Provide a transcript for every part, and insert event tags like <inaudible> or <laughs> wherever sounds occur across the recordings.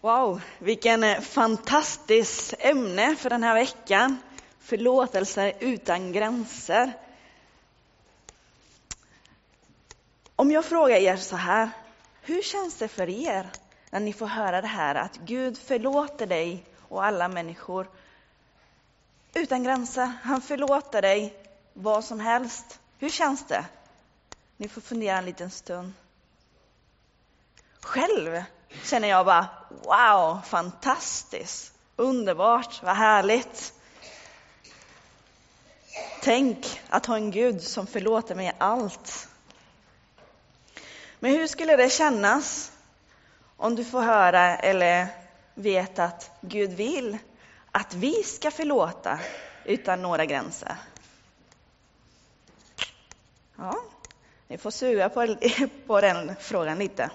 Wow, vilken eh, fantastiskt ämne för den här veckan. Förlåtelse utan gränser. Om jag frågar er så här, hur känns det för er när ni får höra det här att Gud förlåter dig och alla människor utan gränser? Han förlåter dig vad som helst. Hur känns det? Ni får fundera en liten stund. Själv känner jag bara wow, fantastiskt, underbart, vad härligt. Tänk att ha en Gud som förlåter mig allt. Men hur skulle det kännas om du får höra eller vet att Gud vill att vi ska förlåta utan några gränser? Ja, ni får suga på, på den frågan lite.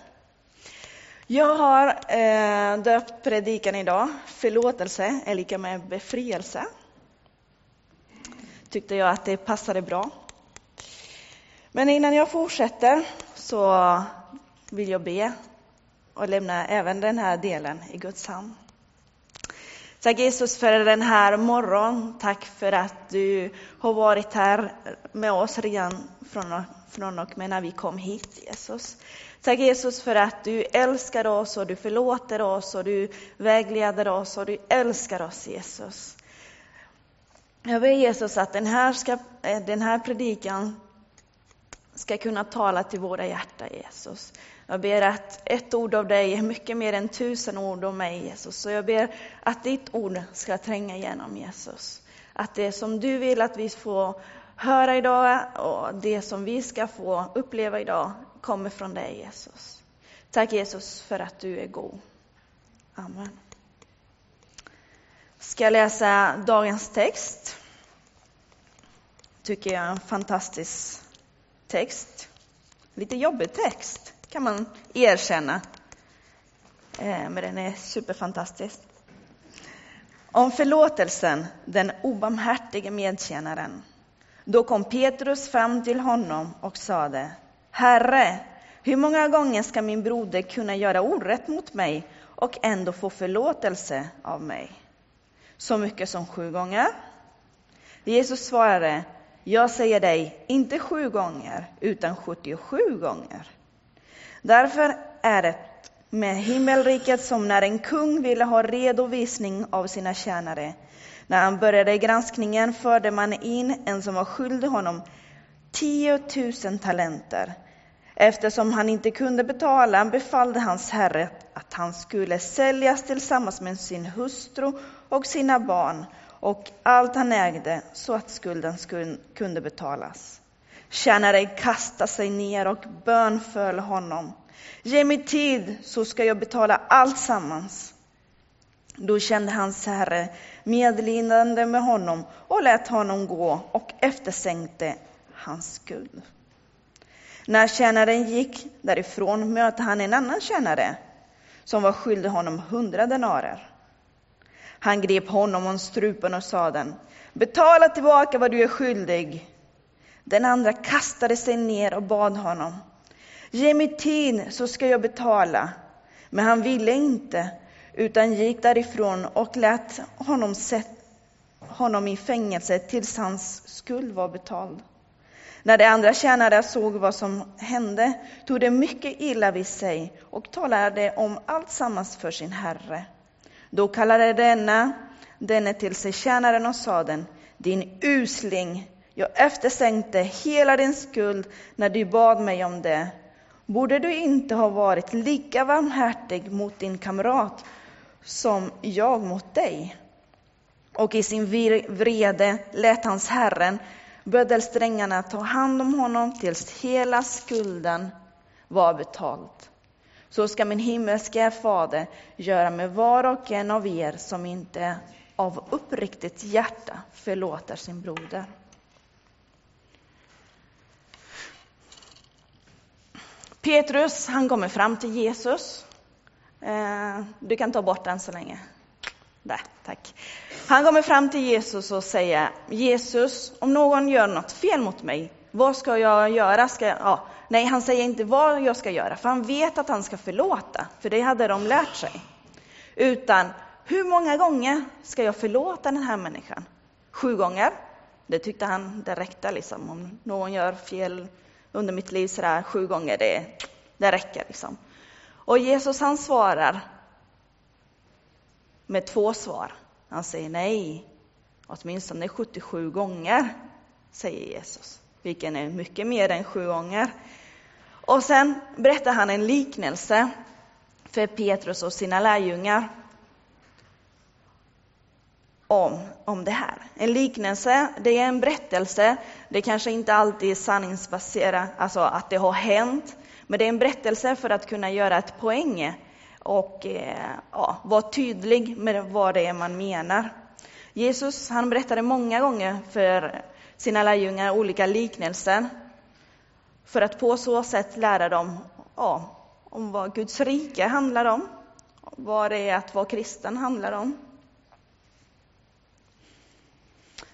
Jag har eh, döpt predikan idag, förlåtelse är lika med befrielse. Tyckte jag att det passade bra. Men innan jag fortsätter så vill jag be och lämna även den här delen i Guds hand. Tack Jesus för den här morgonen. Tack för att du har varit här med oss redan från, från och med när vi kom hit Jesus. Tack Jesus för att du älskar oss och du förlåter oss och du vägleder oss och du älskar oss Jesus. Jag ber Jesus att den här, ska, den här predikan ska kunna tala till våra hjärtan Jesus. Jag ber att ett ord av dig är mycket mer än tusen ord av mig Jesus. Så jag ber att ditt ord ska tränga igenom Jesus. Att det som du vill att vi får höra idag och det som vi ska få uppleva idag kommer från dig Jesus. Tack Jesus för att du är god. Amen. Ska jag läsa dagens text. Tycker jag är en fantastisk text. Lite jobbig text kan man erkänna. Eh, men den är superfantastisk. Om förlåtelsen, den obarmhärtige medtjänaren. Då kom Petrus fram till honom och sade Herre, hur många gånger ska min broder kunna göra orätt mot mig och ändå få förlåtelse av mig? Så mycket som sju gånger? Jesus svarade, jag säger dig, inte sju gånger, utan 77 gånger. Därför är det med himmelriket som när en kung ville ha redovisning av sina tjänare. När han började granskningen förde man in en som var skyldig honom 10 000 talenter. Eftersom han inte kunde betala befallde hans herre att han skulle säljas tillsammans med sin hustru och sina barn och allt han ägde så att skulden kunde betalas. Tjänaren kastade sig ner och bönföll honom. Ge mig tid så ska jag betala allt sammans. Då kände hans herre medlidande med honom och lät honom gå och eftersänkte hans skuld. När tjänaren gick därifrån mötte han en annan tjänare som var skyldig honom hundra denarer. Han grep honom om strupen och sade betala tillbaka vad du är skyldig. Den andra kastade sig ner och bad honom ge mig tid så ska jag betala. Men han ville inte utan gick därifrån och lät honom, sätta honom i fängelse tills hans skuld var betald. När de andra tjänarna såg vad som hände tog de mycket illa vid sig och talade om allt sammans för sin herre. Då kallade denna denne till sig tjänaren och sade, din usling, jag eftersänkte hela din skuld när du bad mig om det. Borde du inte ha varit lika varmhärtig mot din kamrat som jag mot dig? Och i sin vrede lät hans herren bödelsträngarna ta hand om honom tills hela skulden var betald. Så ska min himmelske fader göra med var och en av er som inte av uppriktigt hjärta förlåter sin broder. Petrus, han kommer fram till Jesus. Eh, du kan ta bort den så länge. Där, tack. Han kommer fram till Jesus och säger, Jesus, om någon gör något fel mot mig, vad ska jag göra? Ska jag, ja, nej, han säger inte vad jag ska göra, för han vet att han ska förlåta, för det hade de lärt sig. Utan hur många gånger ska jag förlåta den här människan? Sju gånger? Det tyckte han det räckte. Liksom. Om någon gör fel under mitt liv sådär sju gånger, det, det räcker. Liksom. Och Jesus han svarar med två svar. Han säger nej, åtminstone 77 gånger, säger Jesus. Vilken är mycket mer än sju gånger. Och sen berättar han en liknelse för Petrus och sina lärjungar om, om det här. En liknelse, det är en berättelse. Det kanske inte alltid är sanningsbaserat, alltså att det har hänt. Men det är en berättelse för att kunna göra ett poäng och eh, ja, vara tydlig med vad det är man menar. Jesus han berättade många gånger för sina lärjungar olika liknelser för att på så sätt lära dem ja, om vad Guds rike handlar om, vad det är att vara kristen handlar om.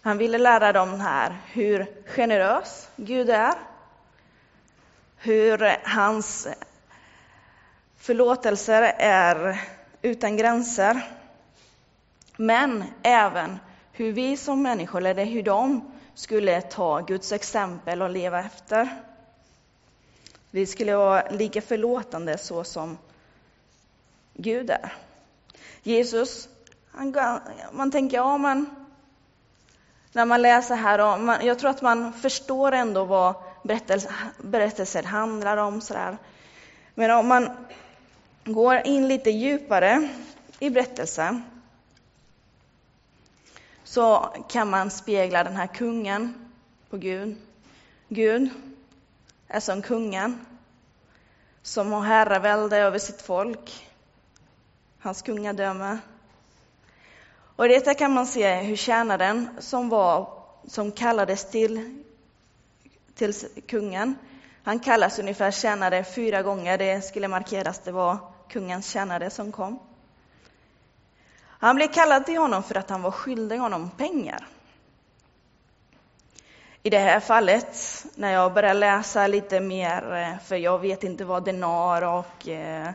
Han ville lära dem här hur generös Gud är, hur hans förlåtelser är utan gränser, men även hur vi som människor, eller hur de skulle ta Guds exempel och leva efter. Vi skulle vara lika förlåtande så som Gud är. Jesus, han, man tänker, ja men när man läser här, och man, jag tror att man förstår ändå vad berättelser, berättelser handlar om. Sådär. Men om man går in lite djupare i berättelsen så kan man spegla den här kungen på Gud. Gud är som kungen som har herravälde över sitt folk, hans kungadöme. Och i detta kan man se hur tjänaren som, var, som kallades till, till kungen, han kallas ungefär tjänare fyra gånger, det skulle markeras, det var kungens tjänare som kom. Han blev kallad till honom för att han var skyldig honom pengar. I det här fallet, när jag började läsa lite mer, eh, för jag vet inte vad denar och, eh,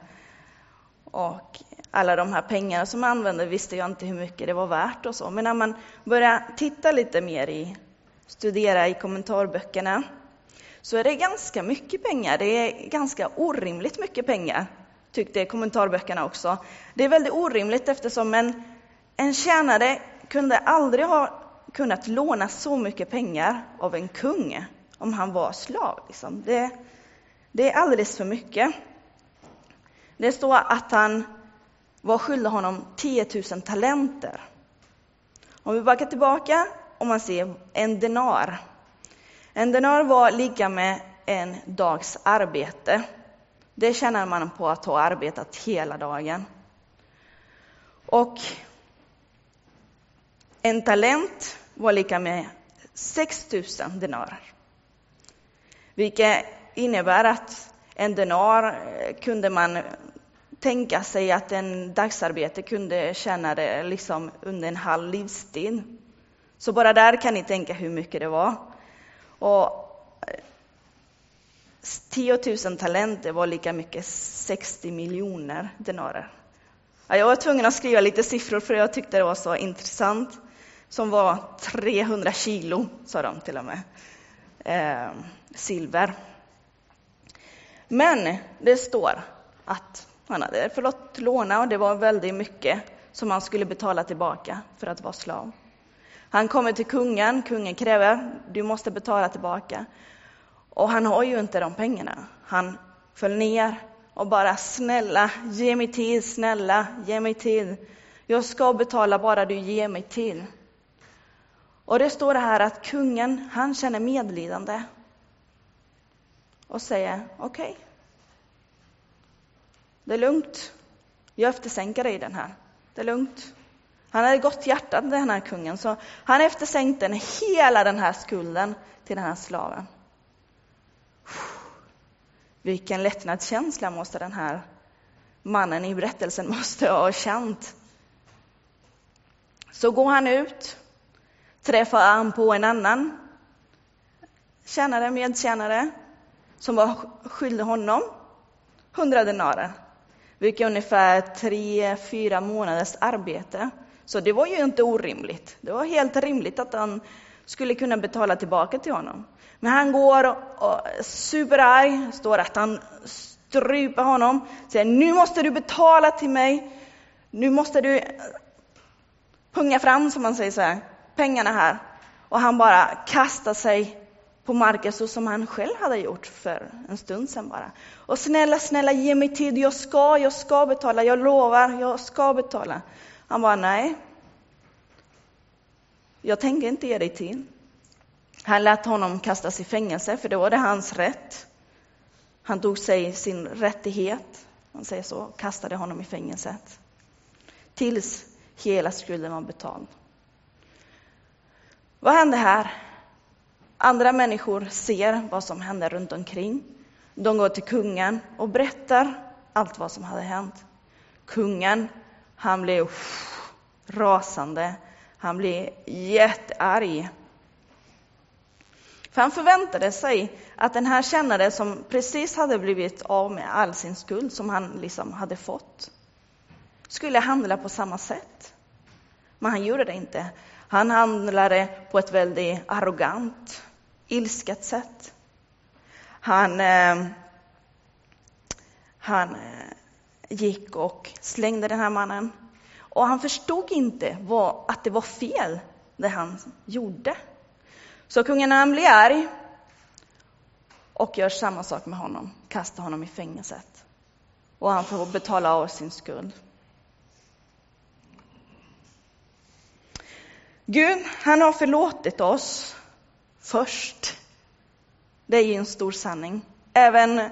och alla de här pengarna som man använde visste jag inte hur mycket det var värt och så. Men när man börjar titta lite mer i, studera i kommentarböckerna, så är det ganska mycket pengar. Det är ganska orimligt mycket pengar, tyckte kommentarböckerna också. Det är väldigt orimligt eftersom en, en tjänare kunde aldrig ha kunnat låna så mycket pengar av en kung om han var slav. Liksom. Det, det är alldeles för mycket. Det står att han var skyldig honom 10 000 talenter. Om vi backar tillbaka och man ser en denar. En denar var lika med en dags arbete. Det tjänar man på att ha arbetat hela dagen. Och en talent var lika med 6 000 denarer. Vilket innebär att en denar kunde man tänka sig att en dagsarbete kunde tjäna det liksom under en halv livstid. Så bara där kan ni tänka hur mycket det var. Och 10 000 talenter var lika mycket 60 miljoner denarer. Jag var tvungen att skriva lite siffror för jag tyckte det var så intressant som var 300 kilo, sa de till och med, eh, silver. Men det står att han hade förlåt låna och det var väldigt mycket som han skulle betala tillbaka för att vara slav. Han kommer till kungen, kungen kräver, du måste betala tillbaka. Och han har ju inte de pengarna. Han föll ner och bara snälla, ge mig tid, snälla, ge mig tid. Jag ska betala bara du ger mig tid. Och det står här att kungen, han känner medlidande och säger okej, okay, det är lugnt. Jag eftersänker dig den här. Det är lugnt. Han hade gott hjärta den här kungen, så han eftersänkte hela den här skulden till den här slaven. Vilken lättnadskänsla måste den här mannen i berättelsen måste ha känt. Så går han ut träffar han på en annan tjänare, medtjänare, som var skyldig honom hundra denarer vilket är ungefär tre, fyra månaders arbete. Så det var ju inte orimligt. Det var helt rimligt att han skulle kunna betala tillbaka till honom. Men han går och superarg, står att han stryper honom, säger nu måste du betala till mig, nu måste du punga fram som man säger så här, pengarna här. Och han bara kastar sig på marken så som han själv hade gjort för en stund sedan bara. Och snälla, snälla ge mig tid, jag ska, jag ska betala, jag lovar, jag ska betala. Han bara nej. Jag tänker inte ge dig tid. Han lät honom kastas i fängelse, för det var det hans rätt. Han tog sig sin rättighet, man säger så, och kastade honom i fängelset. Tills hela skulden var betald. Vad hände här? Andra människor ser vad som händer runt omkring. De går till kungen och berättar allt vad som hade hänt. Kungen, han blev rasande. Han blev jättearg. För han förväntade sig att den här kännare som precis hade blivit av med all sin skuld som han liksom hade fått, skulle handla på samma sätt. Men han gjorde det inte. Han handlade på ett väldigt arrogant, ilsket sätt. Han, eh, han eh, gick och slängde den här mannen. Och han förstod inte vad, att det var fel, det han gjorde. Så kungen han blir arg och gör samma sak med honom, kastar honom i fängelset. Och han får betala av sin skuld. Gud, han har förlåtit oss först. Det är ju en stor sanning. Även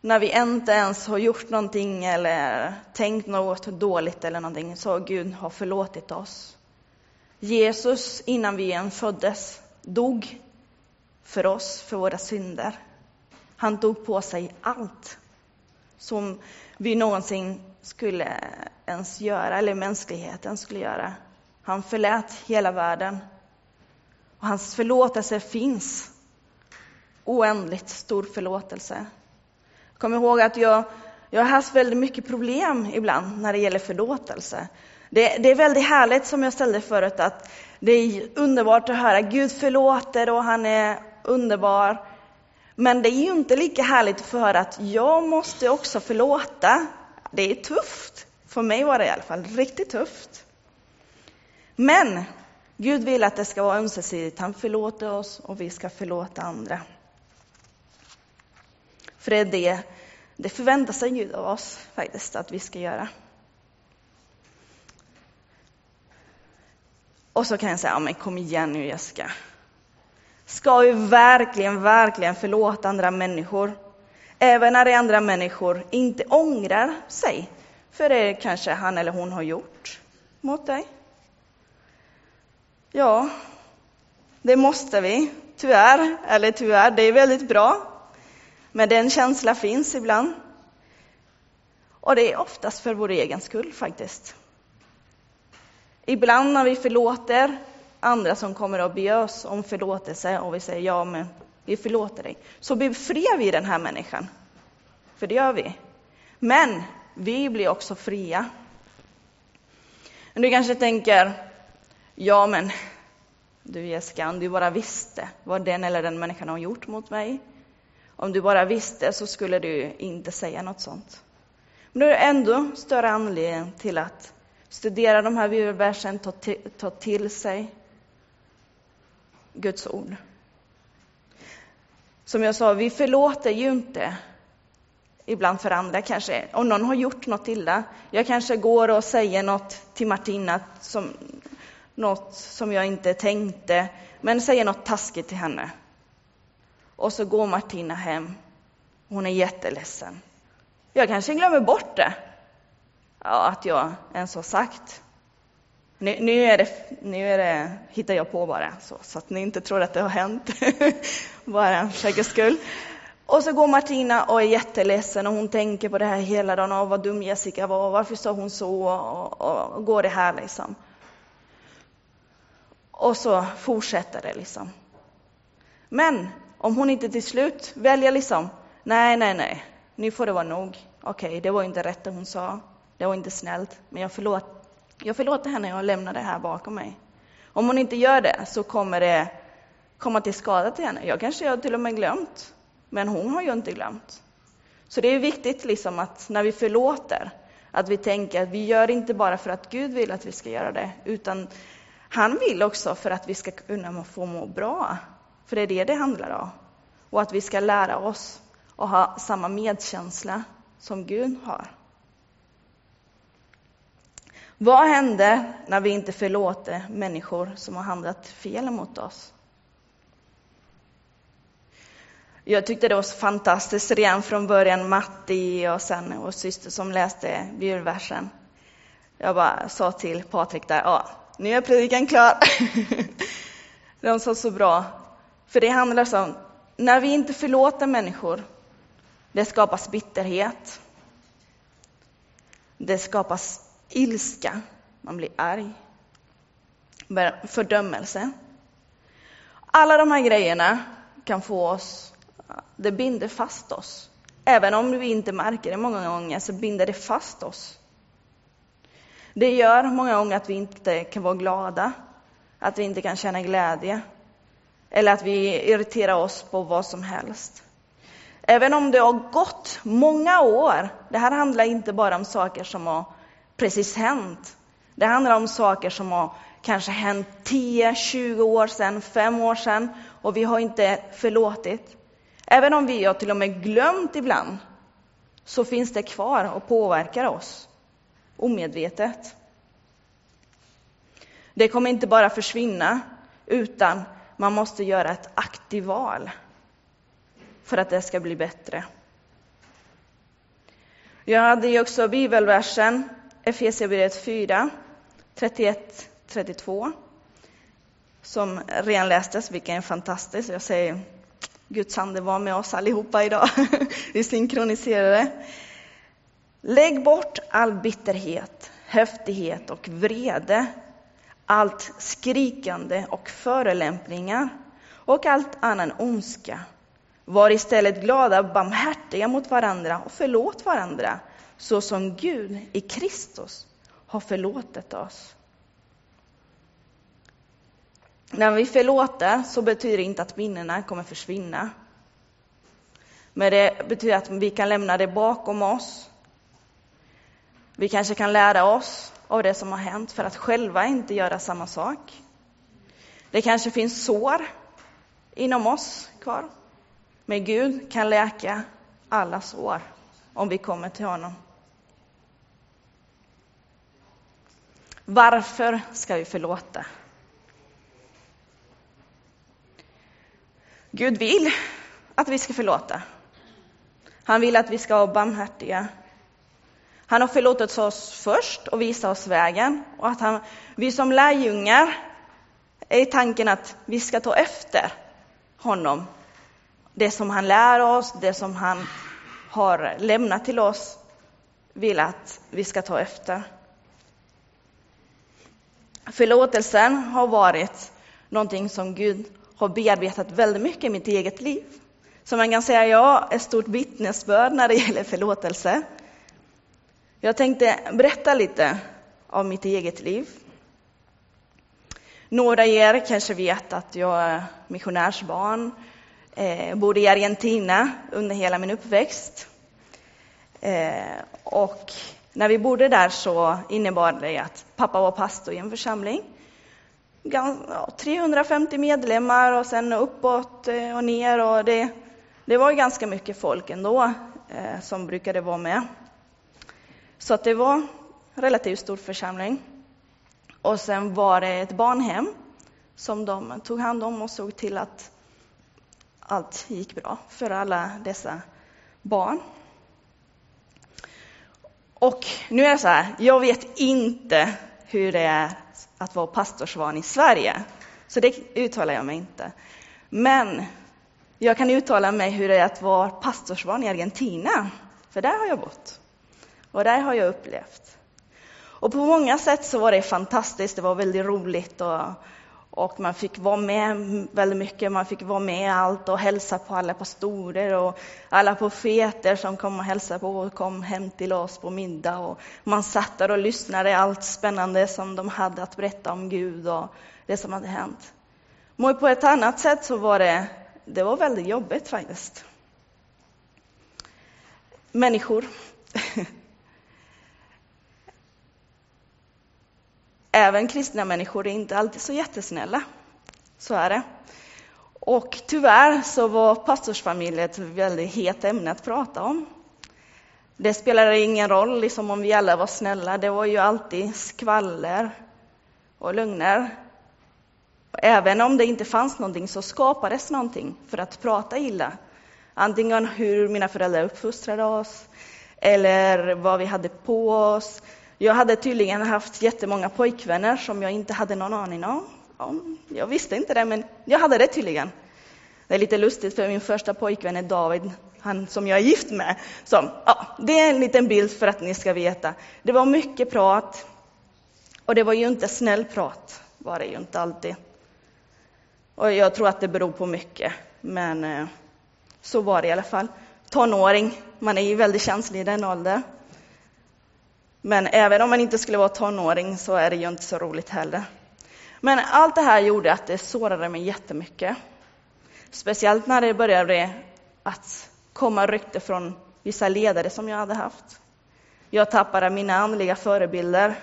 när vi inte ens har gjort någonting eller tänkt något dåligt eller någonting, så Gud har förlåtit oss. Jesus, innan vi än föddes, dog för oss, för våra synder. Han tog på sig allt som vi någonsin skulle ens göra, eller mänskligheten skulle göra. Han förlät hela världen. Och hans förlåtelse finns. Oändligt stor förlåtelse. Kom ihåg att jag, jag har haft väldigt mycket problem ibland när det gäller förlåtelse. Det, det, är väldigt härligt, som jag ställde förut, att det är underbart att höra Gud förlåter och han är underbar. Men det är ju inte lika härligt att få höra att jag måste också förlåta. Det är tufft. För mig var det i alla fall riktigt tufft. Men Gud vill att det ska vara ömsesidigt. Han förlåter oss och vi ska förlåta andra. För det är det, det förväntar sig Gud av oss faktiskt att vi ska göra. Och så kan jag säga, ja men kom igen nu Jessica. Ska vi verkligen, verkligen förlåta andra människor? Även när det andra människor inte ångrar sig för det kanske han eller hon har gjort mot dig. Ja, det måste vi, tyvärr. Eller tyvärr, det är väldigt bra. Men den känslan finns ibland. Och det är oftast för vår egen skull faktiskt. Ibland när vi förlåter andra som kommer och ber oss om förlåtelse och vi säger ja, men vi förlåter dig, så befriar vi den här människan. För det gör vi. Men vi blir också fria. Men du kanske tänker, ja men du Jessica, om du bara visste vad den eller den människan har gjort mot mig. Om du bara visste så skulle du inte säga något sånt. Men då är det ändå större anledning till att studera de här bibelversen, ta, ta till sig Guds ord. Som jag sa, vi förlåter ju inte ibland för andra kanske. Om någon har gjort något illa. Jag kanske går och säger något till Martina som något som jag inte tänkte, men säger något taskigt till henne. Och så går Martina hem. Hon är jätteledsen. Jag kanske glömmer bort det. Ja, att jag ens har sagt. Nu, nu, är det, nu är det, hittar jag på bara, så, så att ni inte tror att det har hänt. <laughs> bara för säkerhets skull. Och så går Martina och är jätteledsen och hon tänker på det här hela dagen. Och vad dum Jessica var, varför sa hon så? Och, och, och går det här liksom. Och så fortsätter det liksom. Men om hon inte till slut väljer liksom, nej, nej, nej, nu får det vara nog. okej, okay, det var inte rätt det hon sa, det var inte snällt, men jag, förlåt, jag förlåter henne och lämnar det här bakom mig. Om hon inte gör det så kommer det komma till skada till henne. Jag kanske har till och med glömt, men hon har ju inte glömt. Så det är viktigt liksom att när vi förlåter, att vi tänker att vi gör inte bara för att Gud vill att vi ska göra det, utan han vill också för att vi ska kunna få må bra. För det är det det handlar om. Och att vi ska lära oss att ha samma medkänsla som Gud har. Vad händer när vi inte förlåter människor som har handlat fel mot oss? Jag tyckte det var så fantastiskt redan från början, Matti och sen vår syster som läste bibelversen. Jag bara sa till Patrik där, ja, nu är predikan klar. <laughs> De sa så bra. För det handlar om, när vi inte förlåter människor, det skapas bitterhet. Det skapas ilska, man blir arg. Fördömelse. Alla de här grejerna kan få oss, det binder fast oss. Även om vi inte märker det många gånger så binder det fast oss. Det gör många gånger att vi inte kan vara glada, att vi inte kan känna glädje eller att vi irriterar oss på vad som helst. Även om det har gått många år, det här handlar inte bara om saker som har precis hänt. Det handlar om saker som har kanske hänt 10, 20 år sedan, 5 år sedan och vi har inte förlåtit. Även om vi har till och med glömt ibland så finns det kvar och påverkar oss omedvetet. Det kommer inte bara försvinna, utan man måste göra ett aktivt val för att det ska bli bättre. Jag hade ju också bibelversen Efesierbrevet 4, 31-32 som renlästes, vilket vilken är fantastisk. Jag säger Guds ande var med oss allihopa idag. <laughs> Vi synkroniserade. Lägg bort all bitterhet, häftighet och vrede, allt skrikande och förelämpningar och allt annan ondska. Var istället glada och barmhärtiga mot varandra och förlåt varandra, så som Gud i Kristus har förlåtit oss. När vi förlåter så betyder det inte att minnena kommer försvinna. Men det betyder att vi kan lämna det bakom oss vi kanske kan lära oss av det som har hänt för att själva inte göra samma sak. Det kanske finns sår inom oss kvar. Men Gud kan läka alla sår om vi kommer till honom. Varför ska vi förlåta? Gud vill att vi ska förlåta. Han vill att vi ska vara barmhärtiga han har förlåtit oss först och visat oss vägen. Och att han, vi som lärjungar är i tanken att vi ska ta efter honom. Det som han lär oss, det som han har lämnat till oss, vill att vi ska ta efter. Förlåtelsen har varit någonting som Gud har bearbetat väldigt mycket i mitt eget liv. Så man kan säga jag är ett stort vittnesbörd när det gäller förlåtelse. Jag tänkte berätta lite om mitt eget liv. Några av er kanske vet att jag är missionärsbarn, eh, bodde i Argentina under hela min uppväxt. Eh, och när vi bodde där så innebar det att pappa var pastor i en församling. 350 medlemmar och sen uppåt eh, och ner och det, det var ganska mycket folk ändå eh, som brukade vara med. Så att det var en relativt stor församling. Och sen var det ett barnhem som de tog hand om och såg till att allt gick bra för alla dessa barn. Och nu är det så här, jag vet inte hur det är att vara pastorsvan i Sverige, så det uttalar jag mig inte. Men jag kan uttala mig hur det är att vara pastorsvan i Argentina, för där har jag bott. Och det har jag upplevt. Och på många sätt så var det fantastiskt, det var väldigt roligt och, Och man fick vara med väldigt mycket, man fick vara med i allt och hälsa på alla pastorer och alla profeter som kom och hälsade på och kom hem till oss på middag. Och man satt där och lyssnade allt spännande som de hade att berätta om Gud och det som hade hänt. Men på ett annat sätt så var det, det var väldigt jobbigt faktiskt. Människor. <laughs> Även kristna människor är inte alltid så jättesnälla. Så är det. Och tyvärr så var pastorsfamiljen ett väldigt het ämne att prata om. Det spelade ingen roll liksom om vi alla var snälla, det var ju alltid skvaller och lögner. Även om det inte fanns någonting så skapades någonting för att prata illa. Antingen hur mina föräldrar uppfostrade oss, eller vad vi hade på oss. Jag hade tydligen haft jättemånga pojkvänner som jag inte hade någon aning om. Jag visste inte det, men jag hade det tydligen. Det är lite lustigt, för min första pojkvän är David, han som jag är gift med. Så, ja, det är en liten bild för att ni ska veta. Det var mycket prat, och det var ju inte snäll prat, var det ju inte alltid. Och jag tror att det beror på mycket, men eh, så var det i alla fall. Tonåring, man är ju väldigt känslig i den åldern. Men även om man inte skulle vara tonåring så är det ju inte så roligt heller. Men allt det här gjorde att det sårade mig jättemycket. Speciellt när det började att komma rykte från vissa ledare som jag hade haft. Jag tappade mina andliga förebilder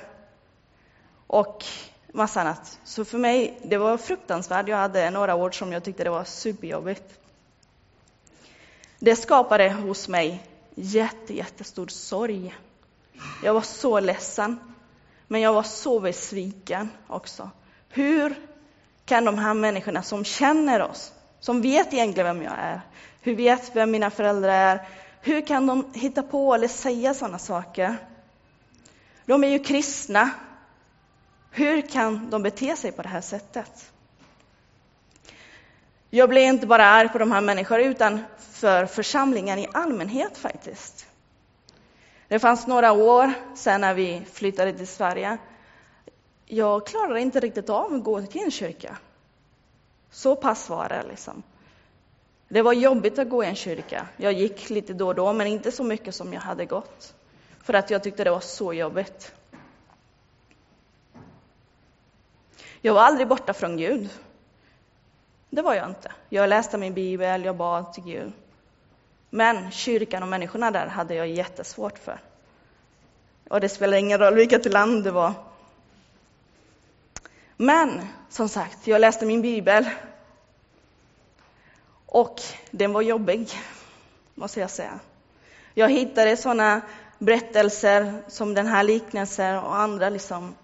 och massa annat. Så för mig, det var fruktansvärt. Jag hade några år som jag tyckte det var superjobbigt. Det skapade hos mig jätte, jättestor sorg. Jag var så ledsen, men jag var så besviken också. Hur kan de här människorna som känner oss, som vet egentligen vem jag är, hur vet vem mina föräldrar är, hur kan de hitta på eller säga sådana saker? De är ju kristna. Hur kan de bete sig på det här sättet? Jag blev inte bara arg på de här människorna, utan för församlingen i allmänhet faktiskt. Det fanns några år sen när vi flyttade till Sverige. Jag klarade inte riktigt av att gå till en kyrka. Så pass var det liksom. Det var jobbigt att gå i en kyrka. Jag gick lite då och då, men inte så mycket som jag hade gått. För att jag tyckte det var så jobbigt. Jag var aldrig borta från Gud. Det var jag inte. Jag läste min bibel, jag bad till Gud. Men kyrkan och människorna där hade jag jättesvårt för. Och det spelar ingen roll vilket land det var. Men som sagt, jag läste min bibel. Och den var jobbig, måste jag säga. Jag hittade sådana berättelser som den här liknelsen och andra, liksom,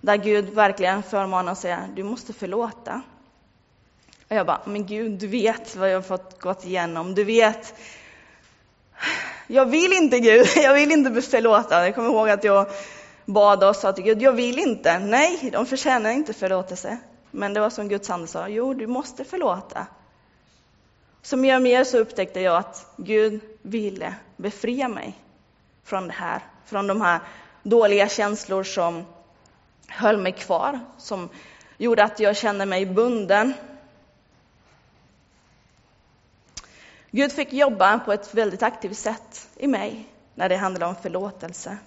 där Gud verkligen förmanar och säger du måste förlåta. Och jag bara, men Gud, du vet vad jag har fått gått igenom. Du vet jag vill inte Gud, <laughs> jag vill inte förlåta. Jag kommer ihåg att jag bad och sa till Gud, jag vill inte. Nej, de förtjänar inte förlåtelse. Men det var som Guds ande sa, jo, du måste förlåta. Så mer och mer så upptäckte jag att Gud ville befria mig från det här, från de här dåliga känslor som höll mig kvar, som gjorde att jag kände mig bunden Gud fick jobba på ett väldigt aktivt sätt i mig när det handlade om förlåtelse.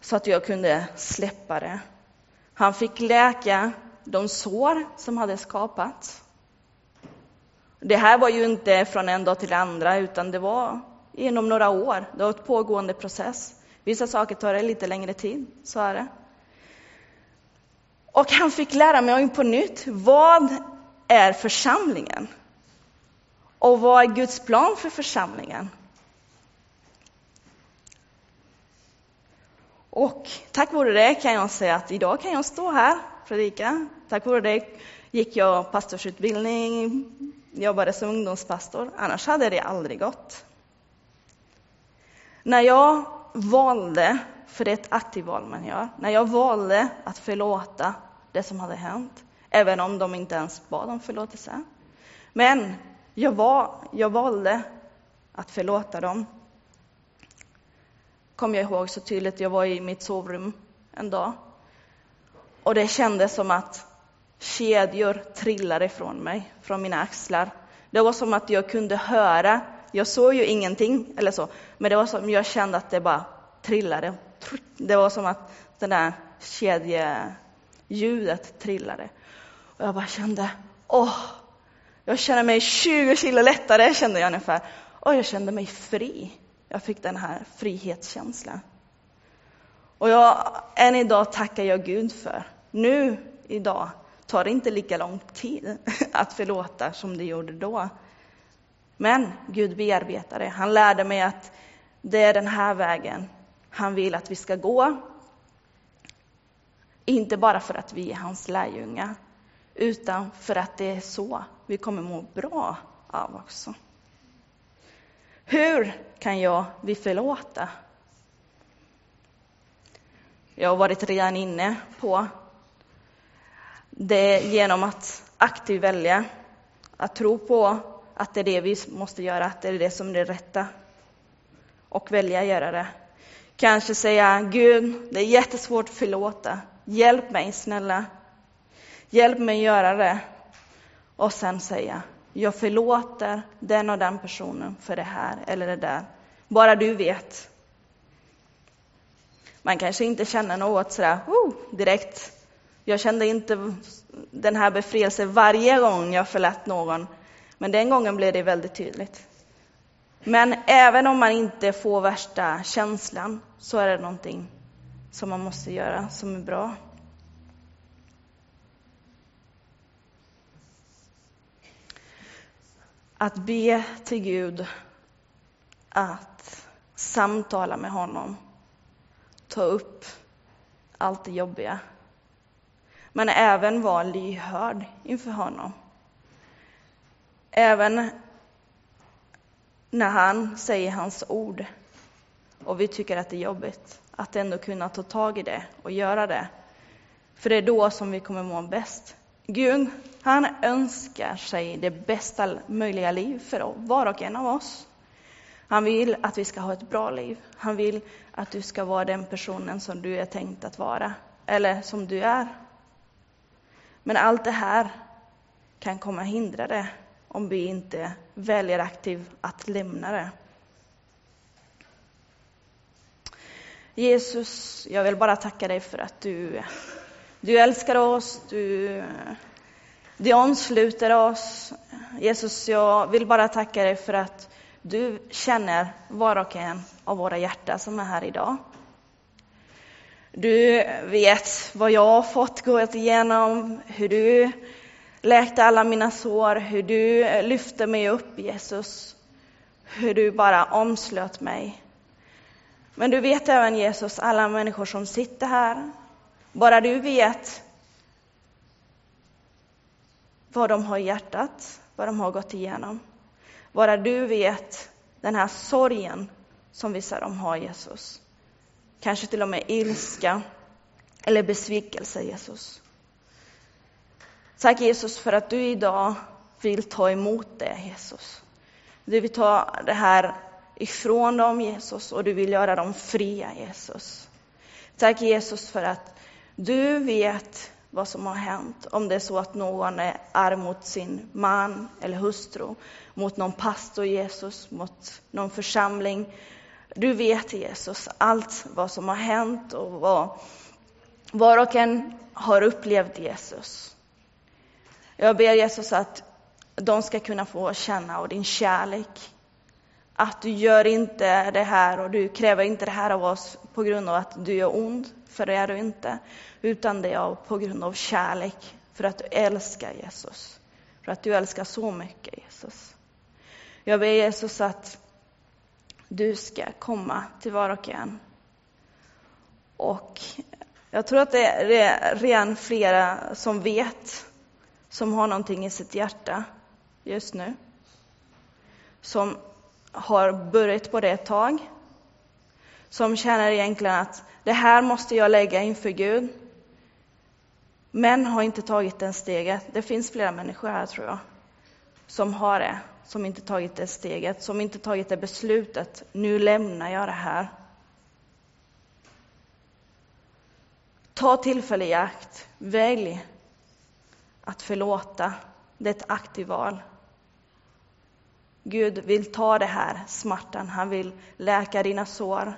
Så att jag kunde släppa det. Han fick läka de sår som hade skapats. Det här var ju inte från en dag till andra, utan det var inom några år. Det var ett pågående process. Vissa saker tar lite längre tid, så är det. Och han fick lära mig på nytt, vad är församlingen? Och vad är Guds plan för församlingen? Och tack vare det kan jag säga att idag kan jag stå här och predika. Tack vare det gick jag pastorsutbildning, jobbade som ungdomspastor. Annars hade det aldrig gått. När jag valde, för det är ett aktivt val man gör, när jag valde att förlåta det som hade hänt, även om de inte ens bad om förlåtelse. Men jag, var, jag valde att förlåta dem. Kom jag ihåg så tydligt, jag var i mitt sovrum en dag. Och det kändes som att kedjor trillade ifrån mig, från mina axlar. Det var som att jag kunde höra, jag såg ju ingenting eller så, men det var som jag kände att det bara trillade. Det var som att det där kedjeljudet trillade. Och jag bara kände, åh, jag känner mig 20 kilo lättare, kände jag ungefär. Och jag kände mig fri. Jag fick den här frihetskänslan. Och jag, än idag tackar jag Gud för. Nu, idag, tar det inte lika lång tid <laughs> att förlåta som det gjorde då. Men Gud bearbetar det. Han lärde mig att det är den här vägen han vill att vi ska gå. Inte bara för att vi är hans lärjungar, utan för att det är så vi kommer må bra av också. Hur kan jag vi förlåta? Jag har varit redan inne på det genom att aktivt välja att tro på att det är det vi måste göra, att det är det som är det rätta och välja att göra det. Kanske säga Gud, det är jättesvårt att förlåta. Hjälp mig snälla. Hjälp mig göra det. Och sen säga, jag förlåter den och den personen för det här eller det där. Bara du vet. Man kanske inte känner något sådär oh, direkt. Jag kände inte den här befrielsen varje gång jag förlät någon. Men den gången blev det väldigt tydligt. Men även om man inte får värsta känslan så är det någonting som man måste göra som är bra. Att be till Gud, att samtala med honom, ta upp allt det jobbiga. Men även vara lyhörd inför honom. Även när han säger hans ord och vi tycker att det är jobbigt, att ändå kunna ta tag i det och göra det. För det är då som vi kommer må bäst. Gud, han önskar sig det bästa möjliga liv för var och en av oss. Han vill att vi ska ha ett bra liv. Han vill att du ska vara den personen som du är tänkt att vara, eller som du är. Men allt det här kan komma hindra det om vi inte väljer aktivt att lämna det. Jesus, jag vill bara tacka dig för att du, du älskar oss, du, du omsluter oss. Jesus, jag vill bara tacka dig för att du känner var och en av våra hjärtan som är här idag. Du vet vad jag har fått gå igenom, hur du läkte alla mina sår, hur du lyfte mig upp, Jesus. Hur du bara omslöt mig. Men du vet även Jesus, alla människor som sitter här. Bara du vet vad de har i hjärtat, vad de har gått igenom. Bara du vet den här sorgen som vissa av dem har, Jesus. Kanske till och med ilska eller besvikelse, Jesus. Tack Jesus för att du idag vill ta emot det, Jesus. Du vill ta det här ifrån dem, Jesus, och du vill göra dem fria, Jesus. Tack Jesus för att du vet vad som har hänt. Om det är så att någon är arg mot sin man eller hustru, mot någon pastor Jesus, mot någon församling. Du vet Jesus allt vad som har hänt och vad var och en har upplevt Jesus. Jag ber Jesus att de ska kunna få känna av din kärlek. Att du gör inte det här och du kräver inte det här av oss på grund av att du är ond, för det är du inte. Utan det är på grund av kärlek, för att du älskar Jesus. För att du älskar så mycket Jesus. Jag ber Jesus att du ska komma till var och en. Och jag tror att det är redan flera som vet som har någonting i sitt hjärta just nu. Som har börjat på det ett tag. Som känner egentligen att det här måste jag lägga inför Gud. Men har inte tagit det steget. Det finns flera människor här tror jag. Som har det. Som inte tagit det steget. Som inte tagit det beslutet. Nu lämnar jag det här. Ta tillfälle i akt. Välj att förlåta. Det är ett aktivt val. Gud vill ta det här smärtan, han vill läka dina sår.